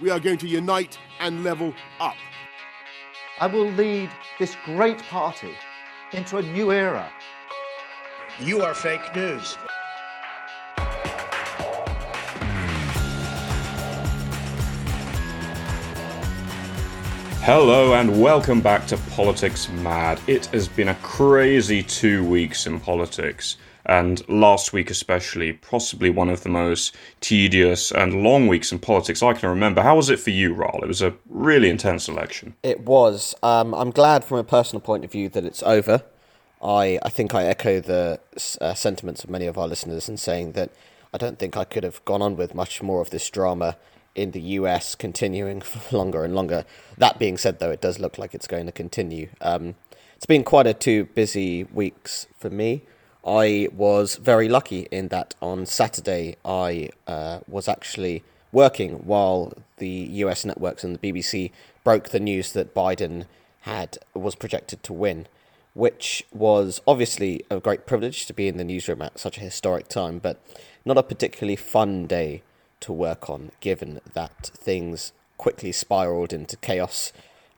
we are going to unite and level up. I will lead this great party into a new era. You are fake news. Hello and welcome back to Politics Mad. It has been a crazy two weeks in politics, and last week especially, possibly one of the most tedious and long weeks in politics I can remember. How was it for you, Rahl? It was a really intense election. It was. Um, I'm glad from a personal point of view that it's over. I, I think I echo the uh, sentiments of many of our listeners in saying that I don't think I could have gone on with much more of this drama in the US continuing for longer and longer. That being said, though, it does look like it's going to continue. Um, it's been quite a two busy weeks for me. I was very lucky in that on Saturday I uh, was actually working while the US networks and the BBC broke the news that Biden had was projected to win, which was obviously a great privilege to be in the newsroom at such a historic time, but not a particularly fun day to work on, given that things quickly spiraled into chaos.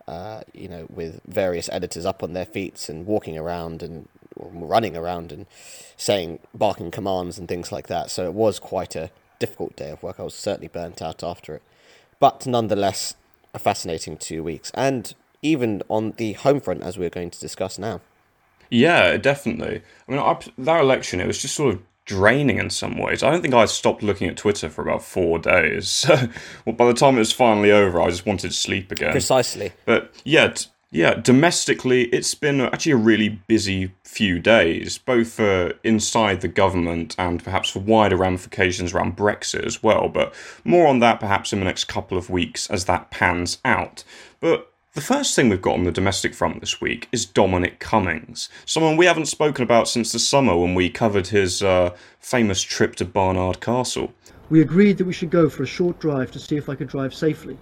Uh, you know, with various editors up on their feet and walking around and running around and saying barking commands and things like that. So it was quite a difficult day of work. I was certainly burnt out after it, but nonetheless, a fascinating two weeks, and even on the home front, as we're going to discuss now. Yeah, definitely. I mean, I, that election, it was just sort of draining in some ways. I don't think I stopped looking at Twitter for about four days. well, by the time it was finally over, I just wanted to sleep again. Precisely. But yeah, yeah, domestically, it's been actually a really busy few days, both uh, inside the government and perhaps for wider ramifications around Brexit as well. But more on that perhaps in the next couple of weeks as that pans out. But the first thing we've got on the domestic front this week is Dominic Cummings, someone we haven't spoken about since the summer when we covered his uh, famous trip to Barnard Castle. We agreed that we should go for a short drive to see if I could drive safely.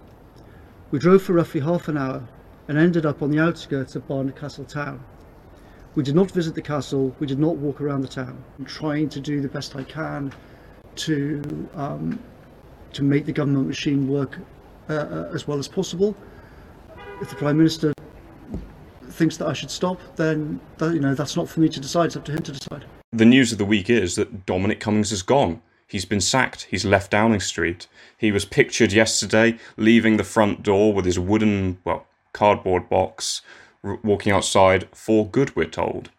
We drove for roughly half an hour and ended up on the outskirts of Barnard Castle town. We did not visit the castle, we did not walk around the town. I'm trying to do the best I can to, um, to make the government machine work uh, uh as well as possible if the Prime Minister thinks that I should stop, then that, you know that's not for me to decide. It's up to him to decide. The news of the week is that Dominic Cummings is gone. He's been sacked. He's left Downing Street. He was pictured yesterday leaving the front door with his wooden, well, cardboard box, walking outside for good, we're told.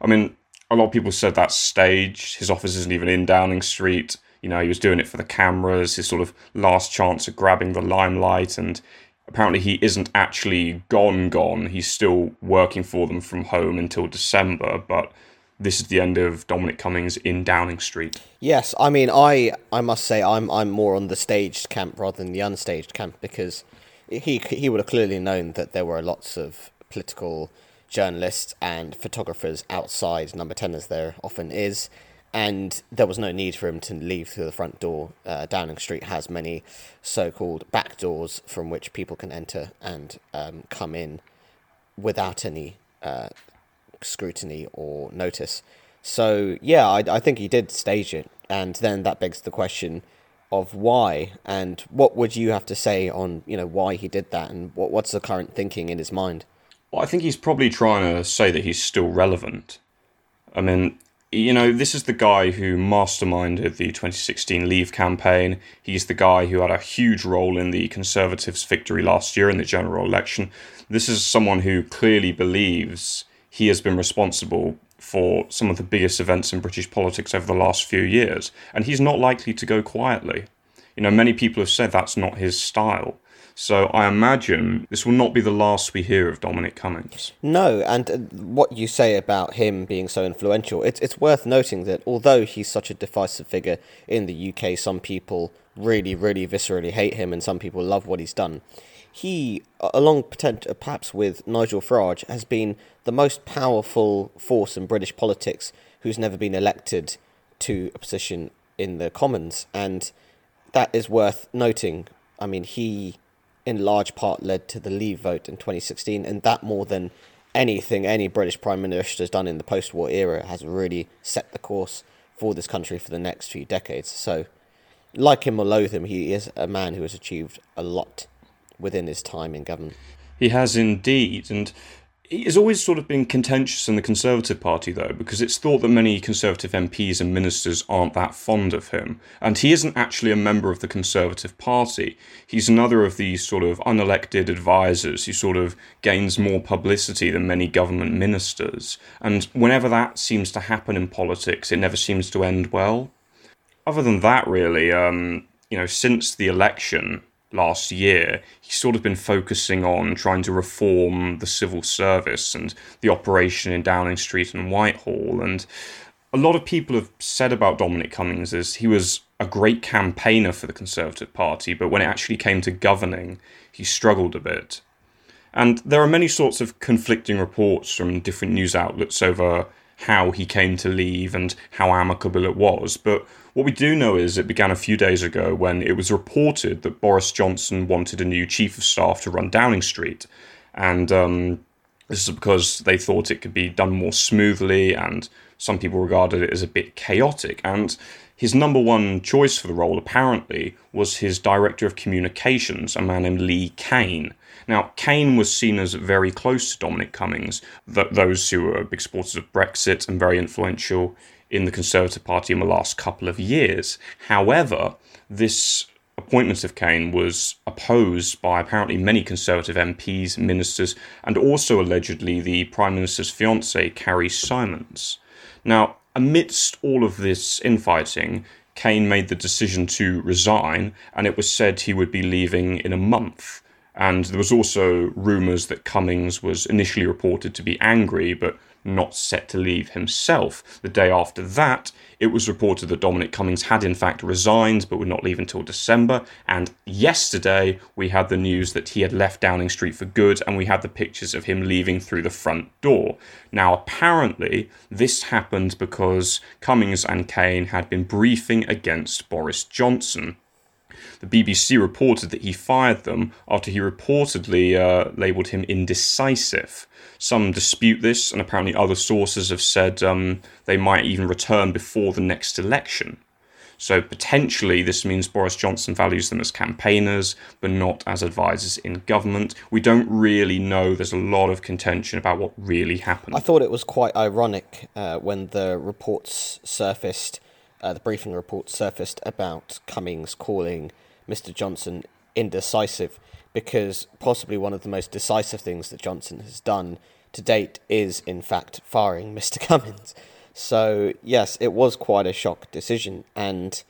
I mean, a lot of people said that's staged. His office isn't even in Downing Street. You know, he was doing it for the cameras, his sort of last chance at grabbing the limelight, and apparently he isn't actually gone gone he's still working for them from home until december but this is the end of dominic cummings in downing street yes i mean i i must say i'm i'm more on the staged camp rather than the unstaged camp because he he would have clearly known that there were lots of political journalists and photographers outside number 10 as there often is and there was no need for him to leave through the front door. Uh, Downing Street has many so-called back doors from which people can enter and um, come in without any uh, scrutiny or notice. So yeah, I, I think he did stage it, and then that begs the question of why and what would you have to say on you know why he did that and what what's the current thinking in his mind. Well, I think he's probably trying to say that he's still relevant. I mean, you know, this is the guy who masterminded the 2016 Leave campaign. He's the guy who had a huge role in the Conservatives' victory last year in the general election. This is someone who clearly believes he has been responsible for some of the biggest events in British politics over the last few years, and he's not likely to go quietly. You know, many people have said that's not his style. So I imagine this will not be the last we hear of Dominic Cummings. No, and uh, what you say about him being so influential, it's it's worth noting that although he's such a divisive figure in the UK, some people really, really viscerally hate him, and some people love what he's done. He, along uh, perhaps with Nigel Farage, has been the most powerful force in British politics who's never been elected to a position in the Commons, and that is worth noting. I mean, he in large part led to the Leave vote in 2016, and that more than anything any British Prime Minister has done in the post war era has really set the course for this country for the next few decades. So, like him or loathe him, he is a man who has achieved a lot within his time in government. He has indeed, and he has always sort of been contentious in the Conservative Party, though, because it's thought that many Conservative MPs and ministers aren't that fond of him. And he isn't actually a member of the Conservative Party. He's another of these sort of unelected advisors who sort of gains more publicity than many government ministers. And whenever that seems to happen in politics, it never seems to end well. Other than that, really, um, you know, since the election, last year, he's sort of been focusing on trying to reform the civil service and the operation in Downing Street and Whitehall. And a lot of people have said about Dominic Cummings is he was a great campaigner for the Conservative Party, but when it actually came to governing, he struggled a bit. And there are many sorts of conflicting reports from different news outlets over how he came to leave and how amicable it was. But what we do know is it began a few days ago when it was reported that Boris Johnson wanted a new chief of staff to run Downing Street. And um, this is because they thought it could be done more smoothly, and some people regarded it as a bit chaotic. And his number one choice for the role, apparently, was his director of communications, a man named Lee Cain. Now, Cain was seen as very close to Dominic Cummings, th- those who were big supporters of Brexit and very influential in the Conservative Party in the last couple of years. However, this appointment of Cain was opposed by apparently many Conservative MPs, ministers, and also allegedly the Prime Minister's fiancée, Carrie Symonds. Now, amidst all of this infighting, Cain made the decision to resign, and it was said he would be leaving in a month. And there was also rumours that Cummings was initially reported to be angry, but not set to leave himself. The day after that, it was reported that Dominic Cummings had in fact resigned but would not leave until December. And yesterday, we had the news that he had left Downing Street for good, and we had the pictures of him leaving through the front door. Now, apparently, this happened because Cummings and Cain had been briefing against Boris Johnson. The BBC reported that he fired them after he reportedly uh, labelled him indecisive. Some dispute this, and apparently other sources have said um, they might even return before the next election. So potentially, this means Boris Johnson values them as campaigners, but not as advisers in government. We don't really know. There's a lot of contention about what really happened. I thought it was quite ironic uh, when the reports surfaced, uh, the briefing reports surfaced about Cummings calling Mr. Johnson indecisive, because possibly one of the most decisive things that Johnson has done to date is, in fact, firing Mr. Cummings. So, yes, it was quite a shock decision, and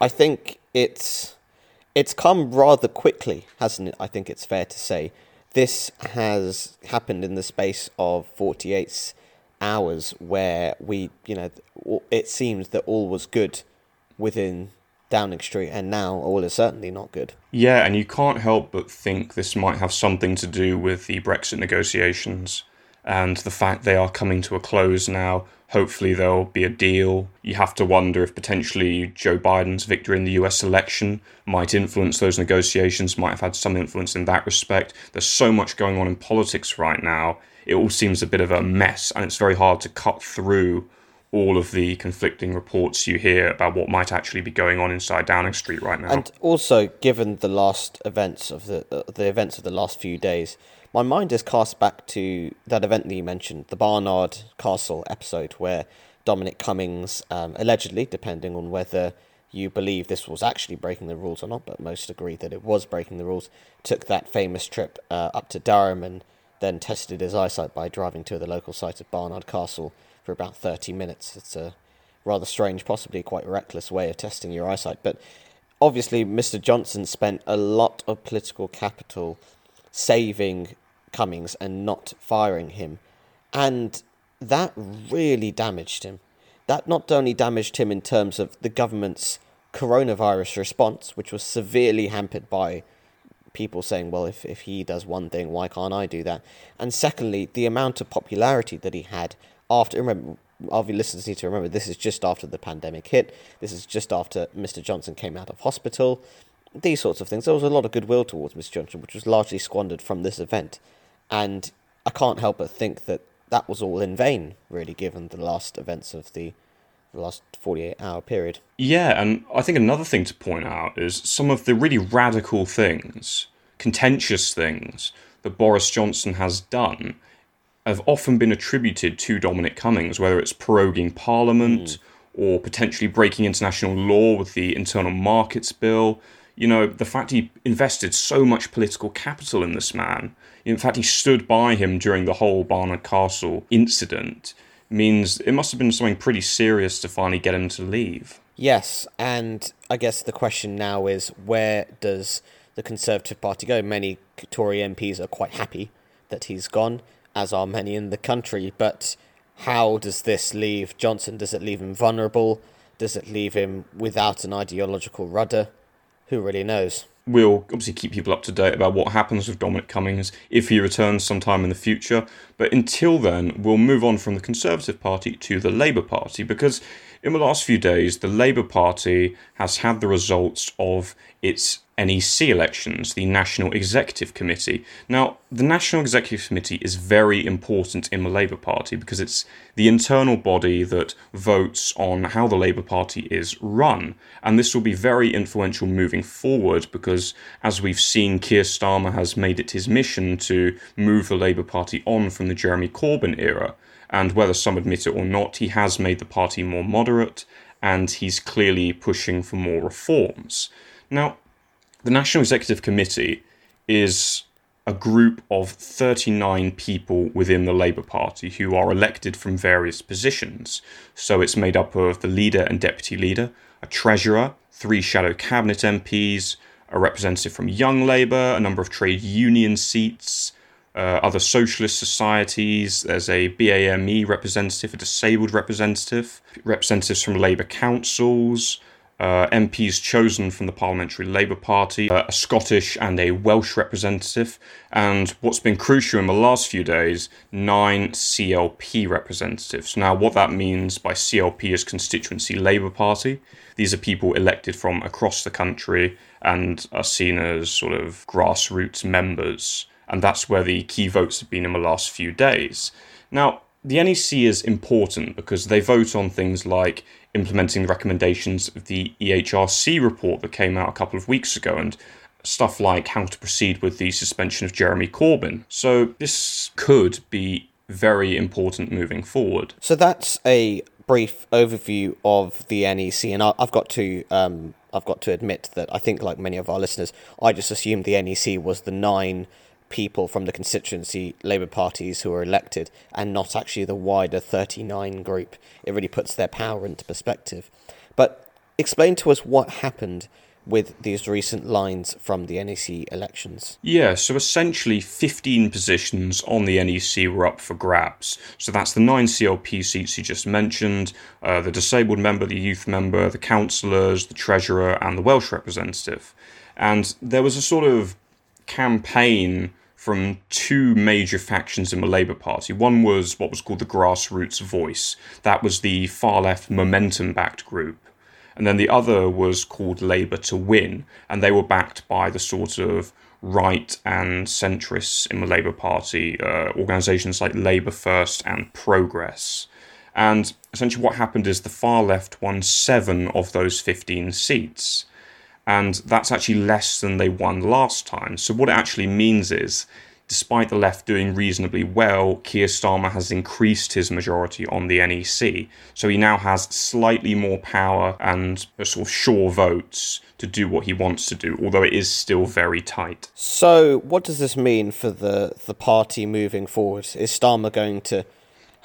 I think it's it's come rather quickly, hasn't it? I think it's fair to say. This has happened in the space of 48 hours where we, you know, it seemed that all was good within Downing Street, and now all is certainly not good. Yeah, and you can't help but think this might have something to do with the Brexit negotiations and the fact they are coming to a close now. Hopefully, there'll be a deal. You have to wonder if potentially Joe Biden's victory in the US election might influence those negotiations, might have had some influence in that respect. There's so much going on in politics right now. It all seems a bit of a mess, and it's very hard to cut through all of the conflicting reports you hear about what might actually be going on inside Downing Street right now. And also, given the last events of the uh, the events of the last few days, my mind is cast back to that event that you mentioned, the Barnard Castle episode, where Dominic Cummings, um, allegedly, depending on whether you believe this was actually breaking the rules or not, but most agree that it was breaking the rules, took that famous trip uh, up to Durham and then tested his eyesight by driving to the local site of Barnard Castle for about 30 minutes. It's a rather strange, possibly quite reckless way of testing your eyesight. But obviously, Mr. Johnson spent a lot of political capital saving Cummings and not firing him. And that really damaged him. That not only damaged him in terms of the government's coronavirus response, which was severely hampered by people saying, well, if, if he does one thing, why can't I do that? And secondly, the amount of popularity that he had after, remember, our listeners need to remember this is just after the pandemic hit. This is just after Mr. Johnson came out of hospital. These sorts of things. There was a lot of goodwill towards Mr. Johnson, which was largely squandered from this event. And I can't help but think that that was all in vain, really, given the last events of the the last 48 hour period. Yeah, and I think another thing to point out is some of the really radical things, contentious things that Boris Johnson has done have often been attributed to Dominic Cummings, whether it's proroguing Parliament mm. or potentially breaking international law with the Internal Markets Bill. You know, the fact he invested so much political capital in this man, in fact, he stood by him during the whole Barnard Castle incident, means it must have been something pretty serious to finally get him to leave. Yes, and I guess the question now is where does the Conservative Party go? Many Tory MPs are quite happy that he's gone as are many in the country. But how does this leave Johnson? Does it leave him vulnerable? Does it leave him without an ideological rudder? Who really knows? We'll obviously keep people up to date about what happens with Dominic Cummings if he returns sometime in the future. But until then, we'll move on from the Conservative Party to the Labour Party because in the last few days, the Labour Party has had the results of its NEC elections, the National Executive Committee. Now, the National Executive Committee is very important in the Labour Party because it's the internal body that votes on how the Labour Party is run. And this will be very influential moving forward because, as we've seen, Keir Starmer has made it his mission to move the Labour Party on from the Jeremy Corbyn era and whether some admit it or not, he has made the party more moderate and he's clearly pushing for more reforms. Now, the National Executive Committee is a group of 39 people within the Labour Party who are elected from various positions. So it's made up of the leader and deputy leader, a treasurer, three shadow cabinet MPs, a representative from Young Labour, a number of trade union seats, uh, other socialist societies. There's a BAME representative, a disabled representative, representatives from Labour councils, uh, MPs chosen from the Parliamentary Labour Party, uh, a Scottish and a Welsh representative, and what's been crucial in the last few days, nine CLP representatives. Now, what that means by CLP is Constituency Labour Party. These are people elected from across the country and are seen as sort of grassroots members and that's where the key votes have been in the last few days. Now, the NEC is important because they vote on things like implementing the recommendations of the EHRC report that came out a couple of weeks ago and stuff like how to proceed with the suspension of Jeremy Corbyn. So this could be very important moving forward. So that's a brief overview of the NEC, and I've got to um, I've got to admit that I think, like many of our listeners, I just assumed the NEC was the nine people from the constituency Labour parties who are elected and not actually the wider 39 group. It really puts their power into perspective. But explain to us what happened with these recent lines from the NEC elections. Yeah, so essentially 15 positions on the NEC were up for grabs. So that's the nine CLP seats you just mentioned, uh, the disabled member, the youth member, the councillors, the treasurer, and the Welsh representative. And there was a sort of campaign from two major factions in the Labour Party. One was what was called the Grassroots Voice, that was the far left momentum backed group. And then the other was called Labour to Win, and they were backed by the sort of right and centrists in the Labour Party, uh, organisations like Labour First and Progress. And essentially, what happened is the far left won seven of those 15 seats and that's actually less than they won last time. So, what it actually means is, despite the left doing reasonably well, Keir Starmer has increased his majority on the NEC. So, he now has slightly more power and sort of sure votes to do what he wants to do, although it is still very tight. So, what does this mean for the, the party moving forward? Is Starmer going to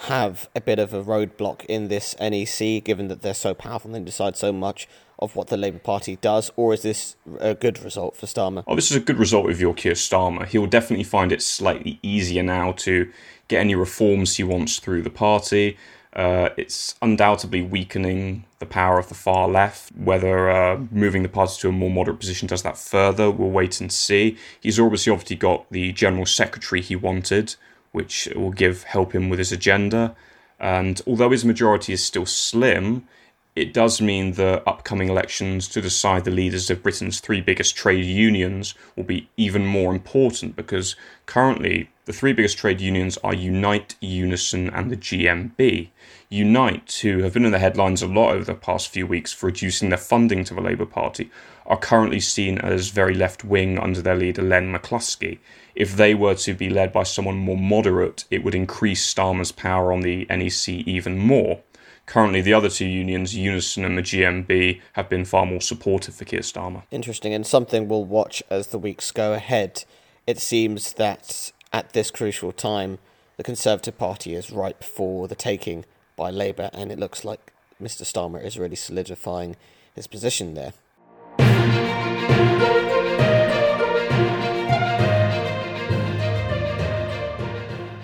have a bit of a roadblock in this NEC, given that they're so powerful and they decide so much of what the Labour Party does, or is this a good result for Starmer? Oh, this is a good result with your Keir Starmer. He'll definitely find it slightly easier now to get any reforms he wants through the party. Uh, it's undoubtedly weakening the power of the far left. Whether uh, moving the party to a more moderate position does that further, we'll wait and see. He's obviously obviously got the general secretary he wanted, which will give help him with his agenda. And although his majority is still slim, it does mean the upcoming elections to decide the leaders of Britain's three biggest trade unions will be even more important because currently The three biggest trade unions are Unite, Unison, and the GMB. Unite, who have been in the headlines a lot over the past few weeks for reducing their funding to the Labour Party, are currently seen as very left wing under their leader Len McCluskey. If they were to be led by someone more moderate, it would increase Starmer's power on the NEC even more. Currently, the other two unions, Unison and the GMB, have been far more supportive for Keir Starmer. Interesting, and something we'll watch as the weeks go ahead. It seems that at this crucial time, the Conservative Party is ripe for the taking by Labour, and it looks like Mr. Starmer is really solidifying his position there.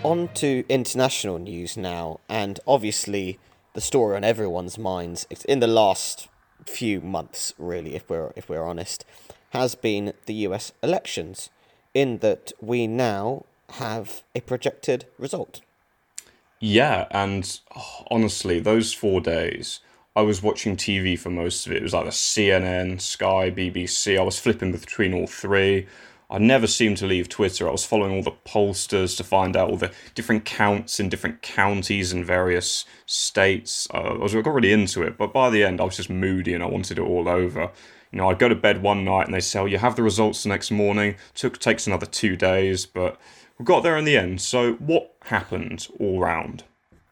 On to international news now, and obviously the story on everyone's minds in the last few months, really, if we're if we're honest, has been the U.S. elections. In that we now have a projected result. Yeah, and oh, honestly, those four days, I was watching TV for most of it. It was like the CNN, Sky, BBC. I was flipping between all three. I never seemed to leave Twitter. I was following all the pollsters to find out all the different counts in different counties in various states. Uh, I was I got really into it, but by the end, I was just moody and I wanted it all over. You know, I'd go to bed one night and they say, "Oh, you have the results the next morning." Took takes another two days, but we got there in the end. So, what happened all round?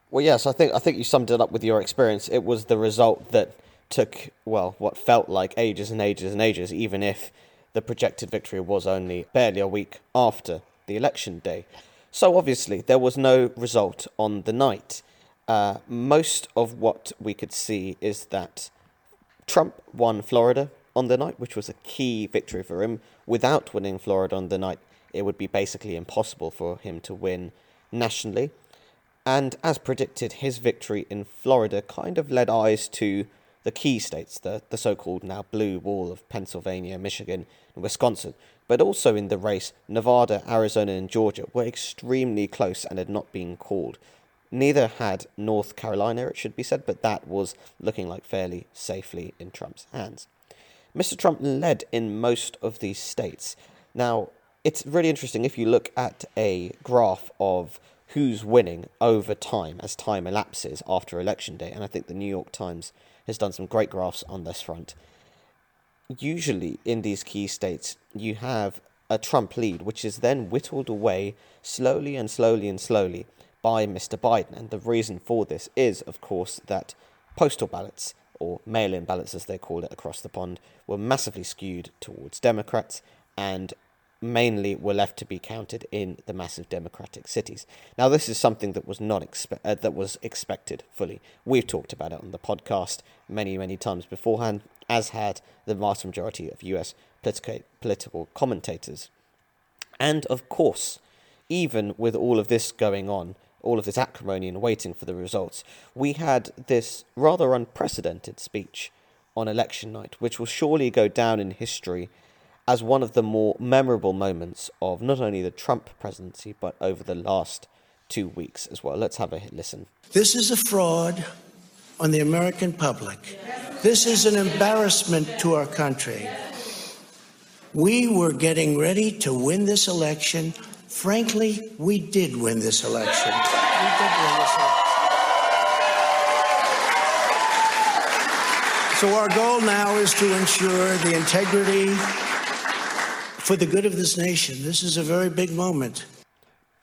Well, yes, I think I think you summed it up with your experience. It was the result that took well, what felt like ages and ages and ages, even if the projected victory was only barely a week after the election day. So obviously, there was no result on the night. Uh, most of what we could see is that Trump won Florida on the night, which was a key victory for him. Without winning Florida on the night, it would be basically impossible for him to win nationally. And as predicted, his victory in Florida kind of led eyes to the key states, the, the so called now blue wall of Pennsylvania, Michigan, and Wisconsin, but also in the race, Nevada, Arizona, and Georgia were extremely close and had not been called. Neither had North Carolina, it should be said, but that was looking like fairly safely in Trump's hands. Mr. Trump led in most of these states. Now, it's really interesting if you look at a graph of who's winning over time as time elapses after election day, and I think the New York Times has done some great graphs on this front. Usually, in these key states, you have a Trump lead, which is then whittled away slowly and slowly and slowly by Mr. Biden. And the reason for this is, of course, that postal ballots, or mail in ballots as they call it across the pond, were massively skewed towards Democrats and mainly were left to be counted in the massive democratic cities. Now, this is something that was not expe- uh, that was expected fully. We've talked about it on the podcast many, many times beforehand, as had the vast majority of U.S. Political political commentators. And of course, even with all of this going on, all of this acrimony and waiting for the results, we had this rather unprecedented speech on election night, which will surely go down in history as one of the more memorable moments of not only the Trump presidency, but over the last two weeks as well. Let's have a listen. This is a fraud on the American public. This is an embarrassment to our country. We were getting ready to win this election. Frankly, we did win this election. We did win this election. So our goal now is to ensure the integrity for the good of this nation. This is a very big moment.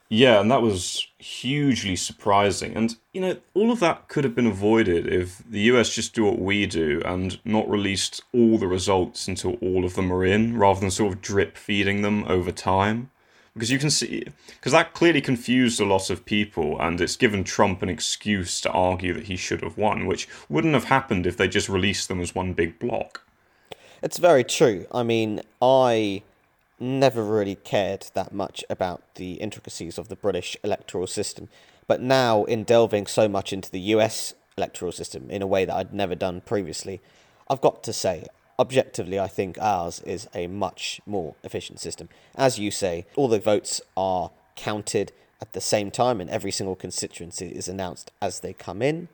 Yeah, and that was hugely surprising. And, you know, all of that could have been avoided if the US just do what we do and not released all the results until all of them are in, rather than sort of drip feeding them over time. Because you can see, because that clearly confused a lot of people, and it's given Trump an excuse to argue that he should have won, which wouldn't have happened if they just released them as one big block. It's very true. I mean, I never really cared that much about the intricacies of the British electoral system. But now, in delving so much into the US electoral system in a way that I'd never done previously, I've got to say, objectively, I think ours is a much more efficient system. As you say, all the votes are counted at the same time, and every single constituency is announced as they come in.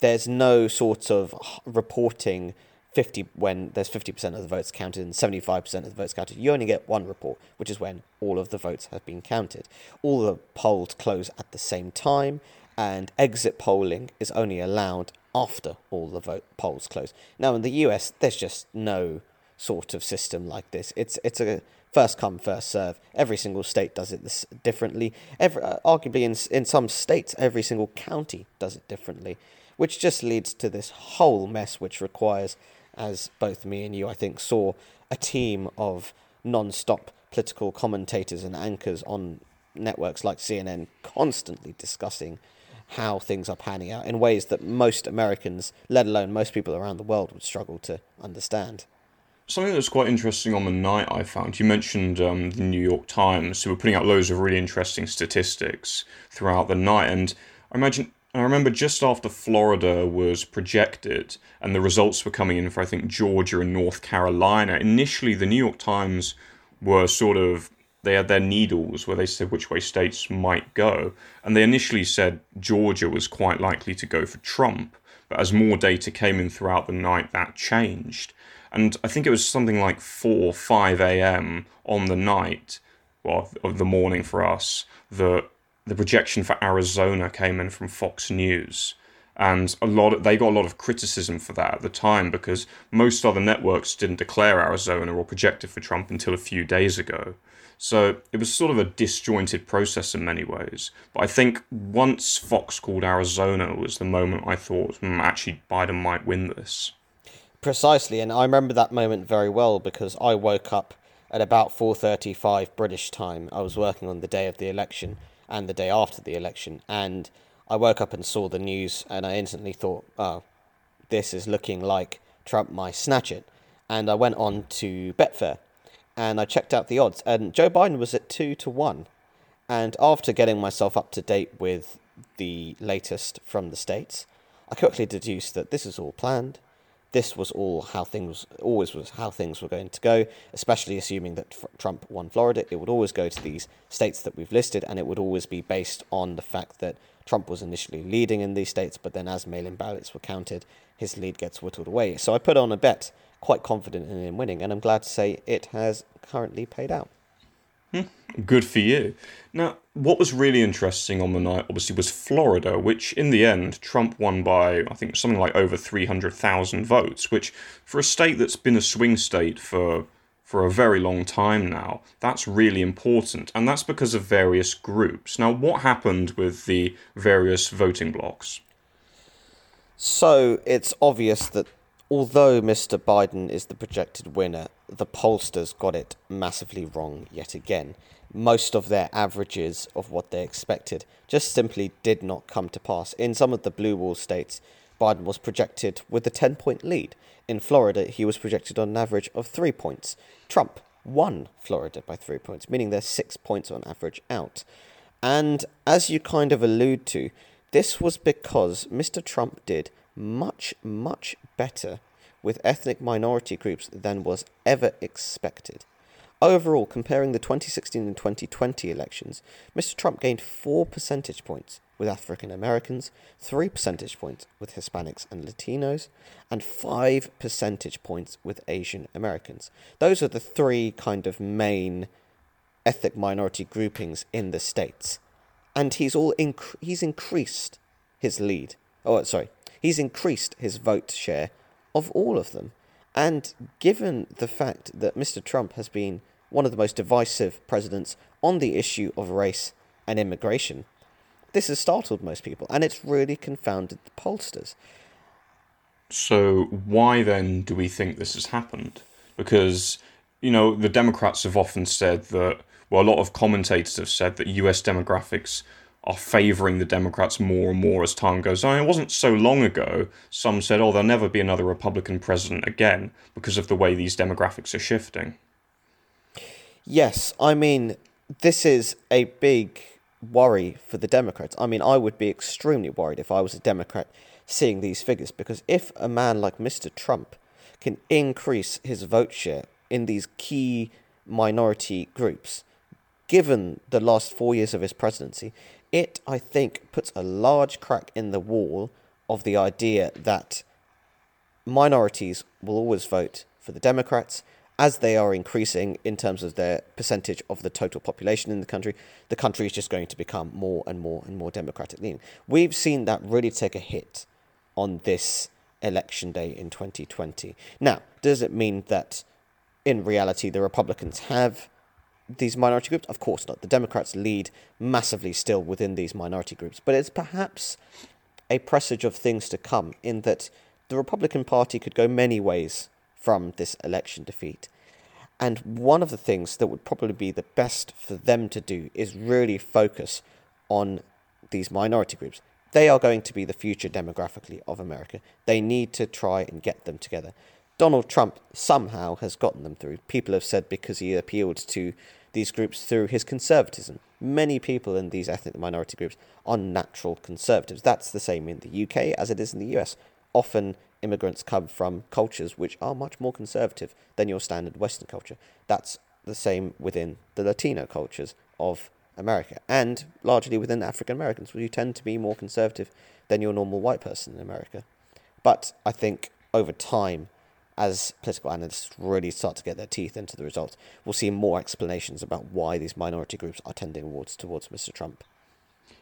There's no sort of reporting 50 when there's 50% of the votes counted and 75% of the votes counted you only get one report which is when all of the votes have been counted. All the polls close at the same time and exit polling is only allowed after all the vote polls close. Now in the US there's just no sort of system like this. It's it's a first come first serve. Every single state does it this differently. Every uh, arguably in in some states every single county does it differently which just leads to this whole mess which requires as both me and you, I think, saw a team of non stop political commentators and anchors on networks like CNN constantly discussing how things are panning out in ways that most Americans, let alone most people around the world, would struggle to understand. Something that's quite interesting on the night I found, you mentioned um, the New York Times, who were putting out loads of really interesting statistics throughout the night. And I imagine I remember just after Florida was projected and the results were coming in for, I think, Georgia and North Carolina, initially the New York Times were sort of, they had their needles where they said which way states might go. And they initially said Georgia was quite likely to go for Trump. But as more data came in throughout the night, that changed. And I think it was something like 4 or 5 a.m. on the night, well, of the morning for us, that the projection for Arizona came in from Fox News, and a lot of, they got a lot of criticism for that at the time because most other networks didn't declare Arizona or project it for Trump until a few days ago. So it was sort of a disjointed process in many ways. But I think once Fox called Arizona was the moment I thought, hmm, actually, Biden might win this. Precisely, and I remember that moment very well because I woke up at about 4:35 British time. I was working on the day of the election and the day after the election. And I woke up and saw the news, and I instantly thought, oh, this is looking like Trump might snatch it. And I went on to Betfair and I checked out the odds, and Joe Biden was at two to one. And after getting myself up to date with the latest from the states, I quickly deduced that this is all planned this was all how things always was how things were going to go, especially assuming that Trump won Florida. It would always go to these states that we've listed, and it would always be based on the fact that Trump was initially leading in these states, but then as mail in ballots were counted, his lead gets whittled away. So I put on a bet, quite confident in him winning, and I'm glad to say it has currently paid out. Hmm, good for you. Now, what was really interesting on the night, obviously, was Florida, which in the end, Trump won by, I think, something like over 300,000 votes, which for a state that's been a swing state for for a very long time now. That's really important, and that's because of various groups. Now, what happened with the various voting blocks? So, it's obvious that although Mr. Biden is the projected winner, the pollsters got it massively wrong yet again. Most of their averages of what they expected just simply did not come to pass. In some of the blue wall states, Biden was projected with a 10 point lead. In Florida, he was projected on an average of three points. Trump won Florida by three points, meaning they're six points on average out. And as you kind of allude to, this was because Mr. Trump did much, much better with ethnic minority groups than was ever expected. Overall, comparing the 2016 and 2020 elections, Mr. Trump gained 4 percentage points with African Americans, 3 percentage points with Hispanics and Latinos, and 5 percentage points with Asian Americans. Those are the three kind of main ethnic minority groupings in the states. And he's all inc- he's increased his lead. Oh, sorry, he's increased his vote share of all of them. And given the fact that Mr. Trump has been one of the most divisive presidents on the issue of race and immigration, this has startled most people and it's really confounded the pollsters. So, why then do we think this has happened? Because, you know, the Democrats have often said that, well, a lot of commentators have said that US demographics are favouring the Democrats more and more as time goes on. It wasn't so long ago some said, oh, there'll never be another Republican president again because of the way these demographics are shifting. Yes, I mean, this is a big worry for the Democrats. I mean, I would be extremely worried if I was a Democrat seeing these figures because if a man like Mr. Trump can increase his vote share in these key minority groups, given the last four years of his presidency, it, I think, puts a large crack in the wall of the idea that minorities will always vote for the Democrats. As they are increasing in terms of their percentage of the total population in the country, the country is just going to become more and more and more democratic leaning. We've seen that really take a hit on this election day in 2020. Now, does it mean that in reality the Republicans have these minority groups? Of course not. The Democrats lead massively still within these minority groups, but it's perhaps a presage of things to come in that the Republican Party could go many ways from this election defeat. And one of the things that would probably be the best for them to do is really focus on these minority groups. They are going to be the future demographically of America. They need to try and get them together. Donald Trump somehow has gotten them through. People have said because he appealed to these groups through his conservatism. Many people in these ethnic minority groups are natural conservatives. That's the same in the UK as it is in the US. Often immigrants come from cultures which are much more conservative than your standard Western culture. That's the same within the Latino cultures of America and largely within African Americans, where you tend to be more conservative than your normal white person in America. But I think over time, as political analysts really start to get their teeth into the results, we'll see more explanations about why these minority groups are tending towards towards Mr. Trump.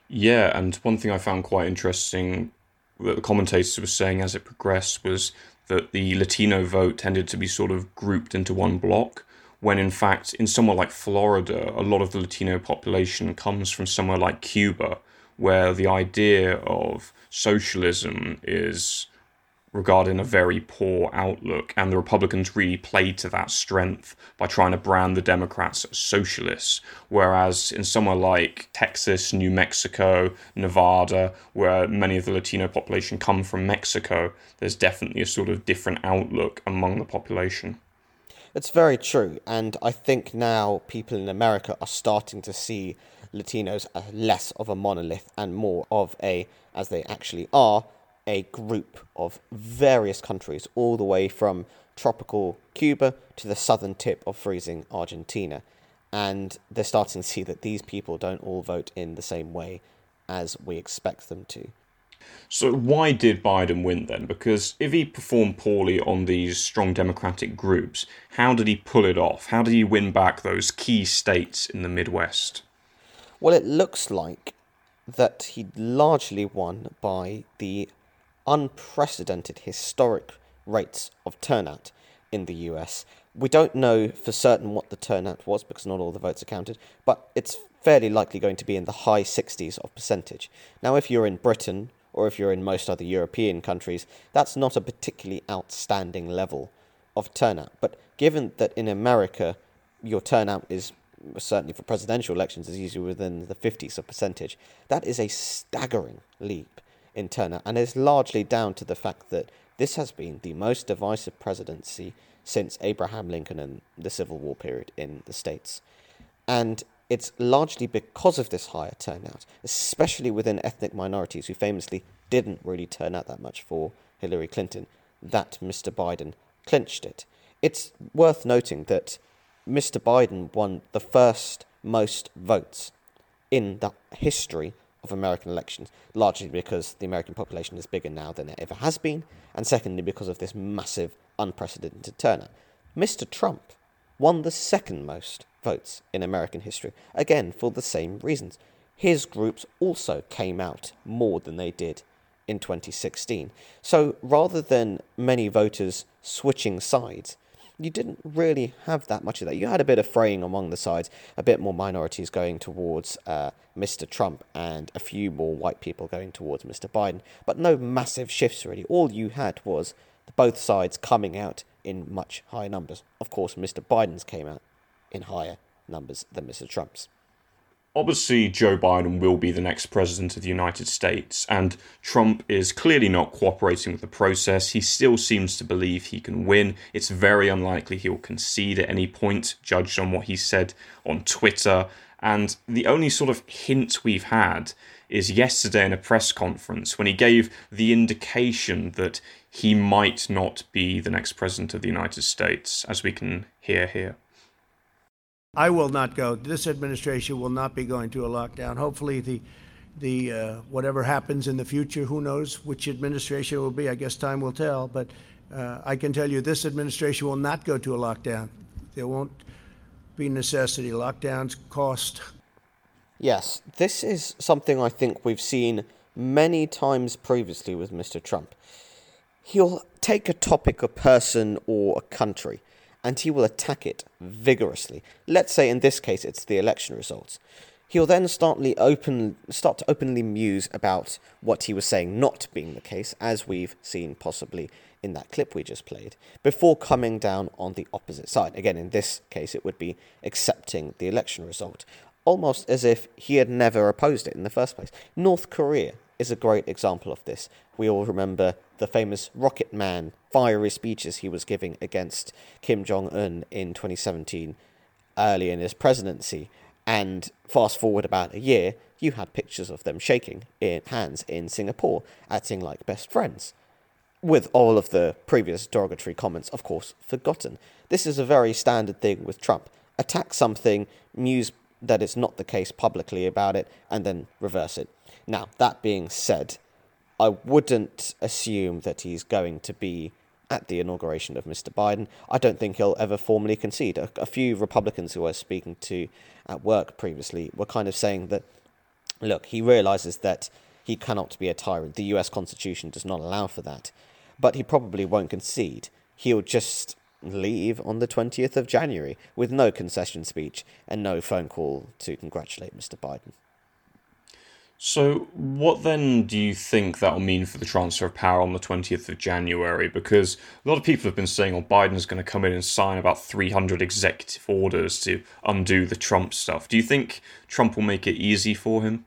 Yeah, and one thing I found quite interesting that the commentators were saying as it progressed was that the Latino vote tended to be sort of grouped into one block, when in fact, in somewhere like Florida, a lot of the Latino population comes from somewhere like Cuba, where the idea of socialism is regarding a very poor outlook, and the Republicans really played to that strength by trying to brand the Democrats as socialists. Whereas in somewhere like Texas, New Mexico, Nevada, where many of the Latino population come from Mexico, there's definitely a sort of different outlook among the population. It's very true, and I think now people in America are starting to see Latinos as less of a monolith and more of a, as they actually are, a group of various countries, all the way from tropical Cuba to the southern tip of freezing Argentina. And they're starting to see that these people don't all vote in the same way as we expect them to. So, why did Biden win then? Because if he performed poorly on these strong Democratic groups, how did he pull it off? How did he win back those key states in the Midwest? Well, it looks like that he largely won by the unprecedented historic rates of turnout in the US. We don't know for certain what the turnout was because not all the votes are counted, but it's fairly likely going to be in the high 60s of percentage. Now, if you're in Britain or if you're in most other European countries, that's not a particularly outstanding level of turnout. But given that in America, your turnout is certainly for presidential elections is usually within the 50s of percentage, that is a staggering leap in turnout, and it's largely down to the fact that this has been the most divisive presidency since Abraham Lincoln and the Civil War period in the States. And it's largely because of this higher turnout, especially within ethnic minorities who famously didn't really turn out that much for Hillary Clinton, that Mr. Biden clinched it. It's worth noting that Mr. Biden won the first most votes in the history of American elections, largely because the American population is bigger now than it ever has been, and secondly because of this massive, unprecedented turnout. Mr. Trump won the second most votes in American history, again for the same reasons. His groups also came out more than they did in 2016. So rather than many voters switching sides, you didn't really have that much of that. You had a bit of fraying among the sides, a bit more minorities going towards uh, Mr. Trump, and a few more white people going towards Mr. Biden, but no massive shifts really. All you had was both sides coming out in much higher numbers. Of course, Mr. Biden's came out in higher numbers than Mr. Trump's. Obviously, Joe Biden will be the next president of the United States, and Trump is clearly not cooperating with the process. He still seems to believe he can win. It's very unlikely he'll concede at any point, judged on what he said on Twitter. And the only sort of hint we've had is yesterday in a press conference when he gave the indication that he might not be the next president of the United States, as we can hear here. I will not go. This administration will not be going to a lockdown. Hopefully, the the uh, whatever happens in the future, who knows which administration will be? I guess time will tell. But Uh, I can tell you this administration will not go to a lockdown. There won't be necessity. Lockdowns cost. Yes, this is something I think we've seen many times previously with Mr. Trump. He'll take a topic, a person, or a country, and he will attack it vigorously. Let's say in this case it's the election results. He'll then start, open, start to openly muse about what he was saying not being the case, as we've seen possibly in that clip we just played, before coming down on the opposite side. Again, in this case, it would be accepting the election result, almost as if he had never opposed it in the first place. North Korea is a great example of this. We all remember the famous Rocket Man fiery speeches he was giving against Kim Jong un in 2017, early in his presidency. And fast forward about a year, you had pictures of them shaking in hands in Singapore, acting like best friends with all of the previous derogatory comments, of course, forgotten. This is a very standard thing with Trump. Attack something, muse that it's not the case publicly about it, and then reverse it. Now, that being said, I wouldn't assume that he's going to be at the inauguration of Mr. Biden. I don't think he'll ever formally concede. A, a few Republicans who I was speaking to at work previously were kind of saying that, look, he realizes that he cannot be a tyrant. The US Constitution does not allow for that but he probably won't concede. He'll just leave on the 20th of January with no concession speech and no phone call to congratulate Mr. Biden. So, what then do you think that will mean for the transfer of power on the 20th of January? Because a lot of people have been saying, oh, Biden's going to come in and sign about 300 executive orders to undo the Trump stuff. Do you think Trump will make it easy for him?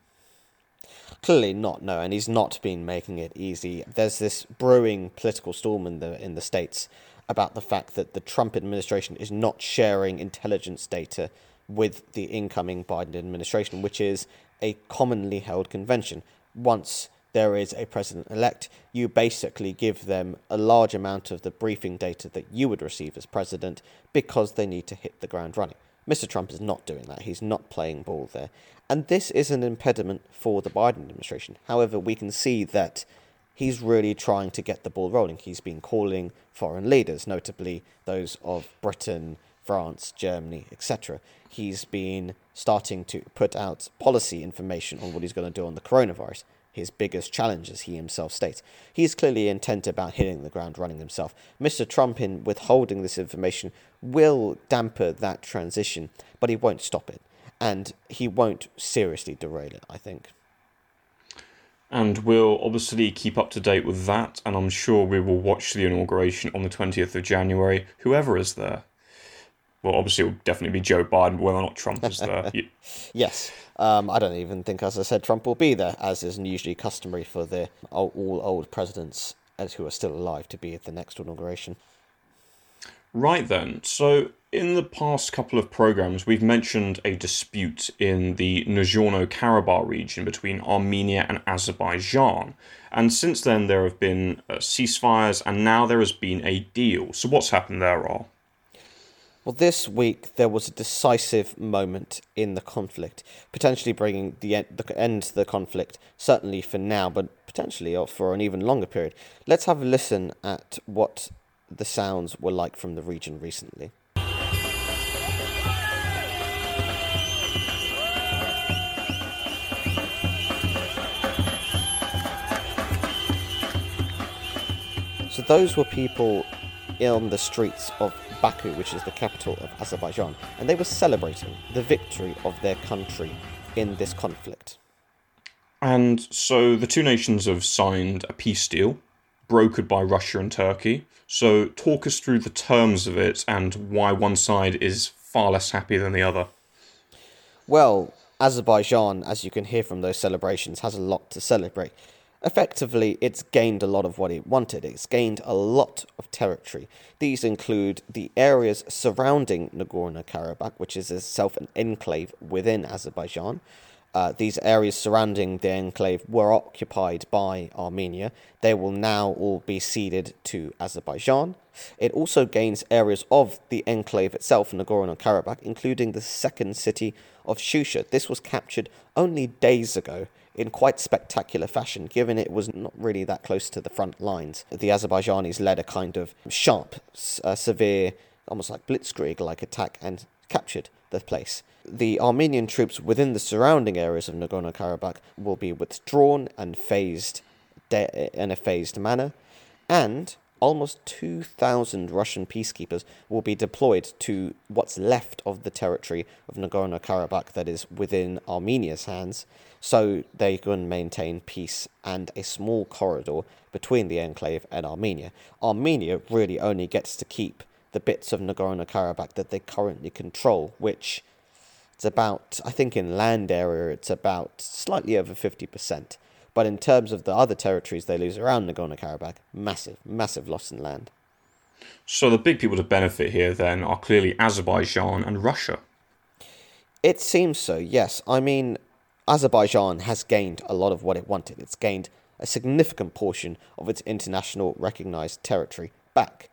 Clearly not, no, and he's not been making it easy. There's this brewing political storm in the in the states about the fact that the Trump administration is not sharing intelligence data with the incoming Biden administration, which is a commonly held convention. Once there is a president elect, you basically give them a large amount of the briefing data that you would receive as president because they need to hit the ground running. Mr. Trump is not doing that. He's not playing ball there. And this is an impediment for the Biden administration. However, we can see that he's really trying to get the ball rolling. He's been calling foreign leaders, notably those of Britain, France, Germany, etc. He's been starting to put out policy information on what he's going to do on the coronavirus his biggest challenge, as he himself states. He's clearly intent about hitting the ground running himself. Mr. Trump, in withholding this information, will damper that transition, but he won't stop it. And he won't seriously derail it, I think. And we'll obviously keep up to date with that, and I'm sure we will watch the inauguration on the 20th of January, whoever is there. Well, obviously, it will definitely be Joe Biden, whether or not Trump is there. yes. Um, I don't even think, as I said, Trump will be there, as is usually customary for the all, all old presidents as who are still alive to be at the next inauguration. Right then. So, in the past couple of programs, we've mentioned a dispute in the Nagorno Karabakh region between Armenia and Azerbaijan. And since then, there have been uh, ceasefires, and now there has been a deal. So, what's happened there, Ral? Well, this week there was a decisive moment in the conflict, potentially bringing the the end to the conflict, certainly for now, but potentially for an even longer period. Let's have a listen at what the sounds were like from the region recently. So those were people on the streets of Baku, which is the capital of Azerbaijan, and they were celebrating the victory of their country in this conflict. And so the two nations have signed a peace deal brokered by Russia and Turkey. So talk us through the terms of it and why one side is far less happy than the other. Well, Azerbaijan, as you can hear from those celebrations, has a lot to celebrate effectively, it's gained a lot of what it wanted. It's gained a lot of territory. These include the areas surrounding Nagorno Karabakh, which is itself an enclave within Azerbaijan. Uh, these areas surrounding the enclave were occupied by Armenia. They will now all be ceded to Azerbaijan. It also gains areas of the enclave itself, Nagorno Karabakh, including the second city of Shusha. This was captured only days ago in quite spectacular fashion, given it was not really that close to the front lines. The Azerbaijanis led a kind of sharp, uh, severe, almost like blitzkrieg like attack and captured the place. The Armenian troops within the surrounding areas of Nagorno Karabakh will be withdrawn and phased de- in a phased manner, and almost 2,000 Russian peacekeepers will be deployed to what's left of the territory of Nagorno Karabakh that is within Armenia's hands, so they can maintain peace and a small corridor between the enclave and Armenia. Armenia really only gets to keep the bits of Nagorno Karabakh that they currently control, which it's about, I think in land area, it's about slightly over 50%. But in terms of the other territories they lose around Nagorno Karabakh, massive, massive loss in land. So the big people to benefit here then are clearly Azerbaijan and Russia. It seems so, yes. I mean, Azerbaijan has gained a lot of what it wanted. It's gained a significant portion of its international recognized territory back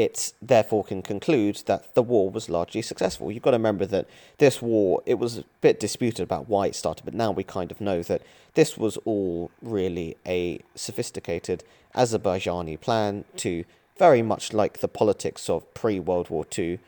it therefore can conclude that the war was largely successful. You've got to remember that this war, it was a bit disputed about why it started, but now we kind of know that this was all really a sophisticated Azerbaijani plan to very much like the politics of pre World War II.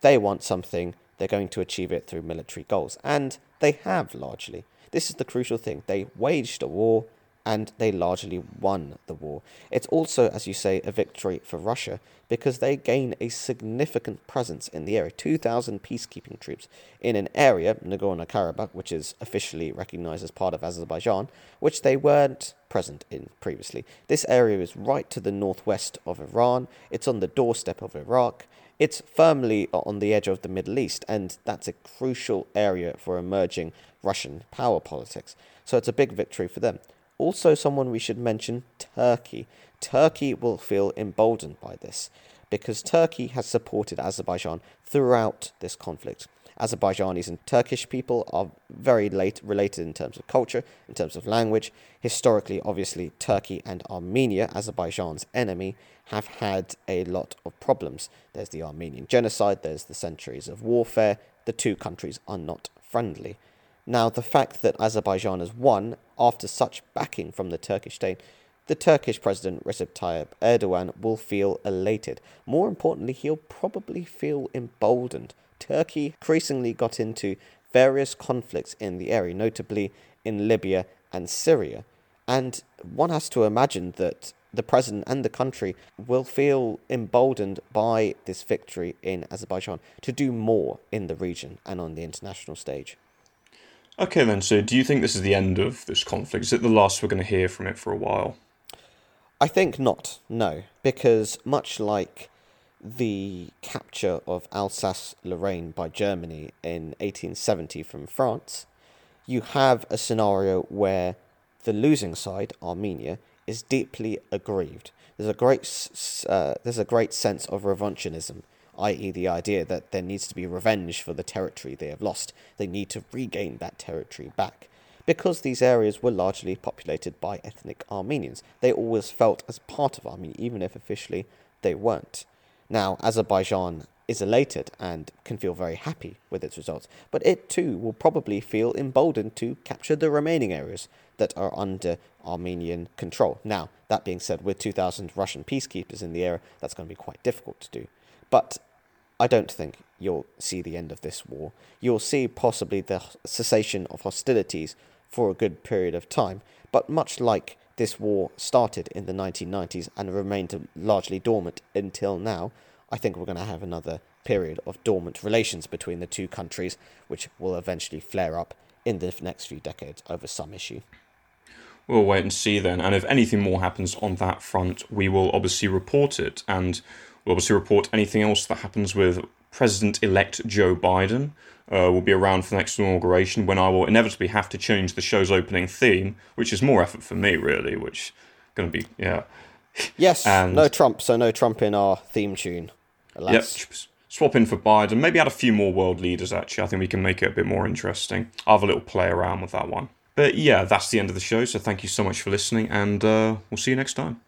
They want something, they're going to achieve it through military goals, and they have largely. This is the crucial thing. They waged a war and they largely won the war. It's also, as you say, a victory for Russia because they gain a significant presence in the area 2,000 peacekeeping troops in an area, Nagorno Karabakh, which is officially recognized as part of Azerbaijan, which they weren't present in previously. This area is right to the northwest of Iran, it's on the doorstep of Iraq. It's firmly on the edge of the Middle East, and that's a crucial area for emerging Russian power politics. So it's a big victory for them. Also, someone we should mention Turkey. Turkey will feel emboldened by this because Turkey has supported Azerbaijan throughout this conflict. Azerbaijanis and Turkish people are very late related in terms of culture, in terms of language. Historically, obviously, Turkey and Armenia, Azerbaijan's enemy, have had a lot of problems. There's the Armenian genocide, there's the centuries of warfare. The two countries are not friendly. Now, the fact that Azerbaijan has won after such backing from the Turkish state, the Turkish President Recep Tayyip Erdogan will feel elated. More importantly, he'll probably feel emboldened. Turkey increasingly got into various conflicts in the area, notably in Libya and Syria. And one has to imagine that the president and the country will feel emboldened by this victory in Azerbaijan to do more in the region and on the international stage. Okay, then, so do you think this is the end of this conflict? Is it the last we're going to hear from it for a while? I think not, no, because much like the capture of Alsace Lorraine by Germany in 1870 from France, you have a scenario where the losing side, Armenia, is deeply aggrieved. There's a great, uh, there's a great sense of revanchinism i.e., the idea that there needs to be revenge for the territory they have lost. They need to regain that territory back. Because these areas were largely populated by ethnic Armenians, they always felt as part of Armenia, even if officially they weren't. Now, Azerbaijan is elated and can feel very happy with its results, but it too will probably feel emboldened to capture the remaining areas that are under Armenian control. Now, that being said, with 2,000 Russian peacekeepers in the area, that's going to be quite difficult to do. But I don't think you'll see the end of this war. You'll see possibly the cessation of hostilities for a good period of time, but much like this war started in the 1990s and remained largely dormant until now, I think we're going to have another period of dormant relations between the two countries, which will eventually flare up in the next few decades over some issue. We'll wait and see then, and if anything more happens on that front, we will obviously report it. And We'll obviously report anything else that happens with President elect Joe Biden. Uh, will be around for the next inauguration when I will inevitably have to change the show's opening theme, which is more effort for me, really, which going to be, yeah. Yes, and, no Trump, so no Trump in our theme tune. Alas. Yep, swap in for Biden. Maybe add a few more world leaders, actually. I think we can make it a bit more interesting. I'll have a little play around with that one. But yeah, that's the end of the show, so thank you so much for listening, and uh, we'll see you next time.